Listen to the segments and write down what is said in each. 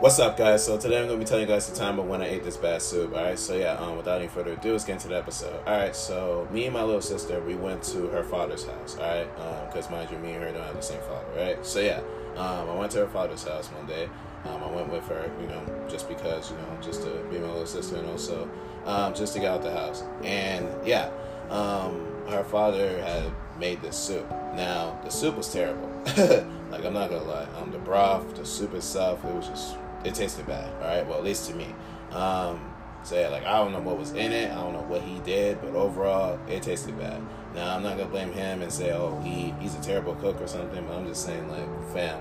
What's up, guys? So today I'm gonna be telling you guys the time of when I ate this bad soup. All right, so yeah, um, without any further ado, let's get into the episode. All right, so me and my little sister, we went to her father's house. All right, um, because um, mind you, me and her don't have the same father, right? So yeah, um, I went to her father's house one day. Um, I went with her, you know, just because, you know, just to be my little sister and also um, just to get out the house. And yeah, um, her father had made this soup. Now the soup was terrible. like I'm not gonna lie, um, the broth, the soup itself, it was just it tasted bad. All right, well at least to me. Um, so yeah, like I don't know what was in it, I don't know what he did, but overall it tasted bad. Now I'm not gonna blame him and say, oh, he he's a terrible cook or something, but I'm just saying like, fam,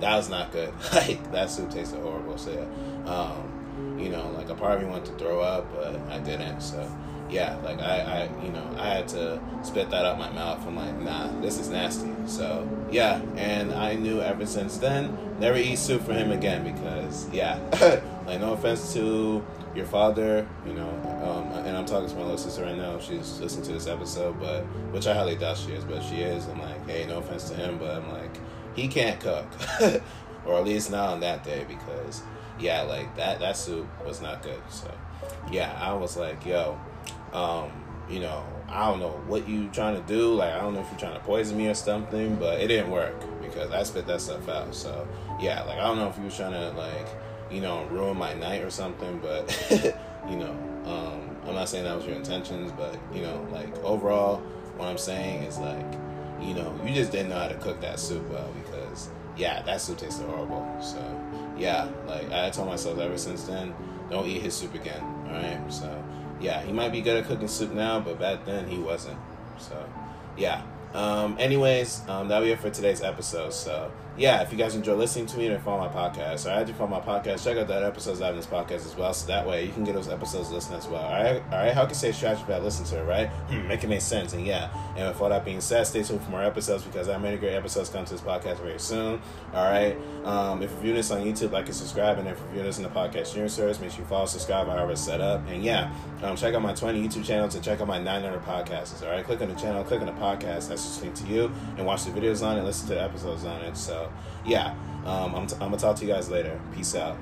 that was not good. like that soup tasted horrible. So yeah, um, you know, like a part of me wanted to throw up, but I didn't. So yeah, like I, I, you know, I had to spit that out my mouth. I'm like, nah, this is nasty. So yeah, and I knew ever since then, never eat soup for him again because yeah, like no offense to your father, you know, um, and I'm talking to my little sister right now. She's listening to this episode, but which I highly doubt she is, but she is. I'm like, hey, no offense to him, but I'm like, he can't cook, or at least not on that day because yeah, like that that soup was not good. So yeah, I was like, yo, um, you know, I don't know what you trying to do. Like, I don't know if you're trying to poison me or something, but it didn't work because I spit that stuff out. So, yeah, like, I don't know if you was trying to, like, you know, ruin my night or something, but, you know, um, I'm not saying that was your intentions, but, you know, like, overall, what I'm saying is, like, you know, you just didn't know how to cook that soup well because, yeah, that soup tasted horrible. So, yeah, like, I told myself ever since then, don't eat his soup again, alright? So, yeah, he might be good at cooking soup now, but back then he wasn't. So, yeah. Um, anyways, um, that'll be it for today's episode. So, yeah, if you guys enjoy listening to me and follow my podcast, or I had you follow my podcast, check out that episodes out in this podcast as well. So that way you can get those episodes listened as well. All right, all right. How can say strategy if I listen to it, right? Hmm, make it make sense. And yeah, and with all that being said, stay tuned for more episodes because I have many great episodes come to this podcast very soon. All right. Um, if you're viewing this on YouTube, like and subscribe, and if you're viewing this in the podcast streaming service, make sure you follow, subscribe, however it's set up. And yeah, um, check out my 20 YouTube channels and check out my 900 podcasts. All right, click on the channel, click on the podcast. That's linked to you, and watch the videos on it, listen to the episodes on it. So yeah, um, I'm, t- I'm gonna talk to you guys later. Peace out.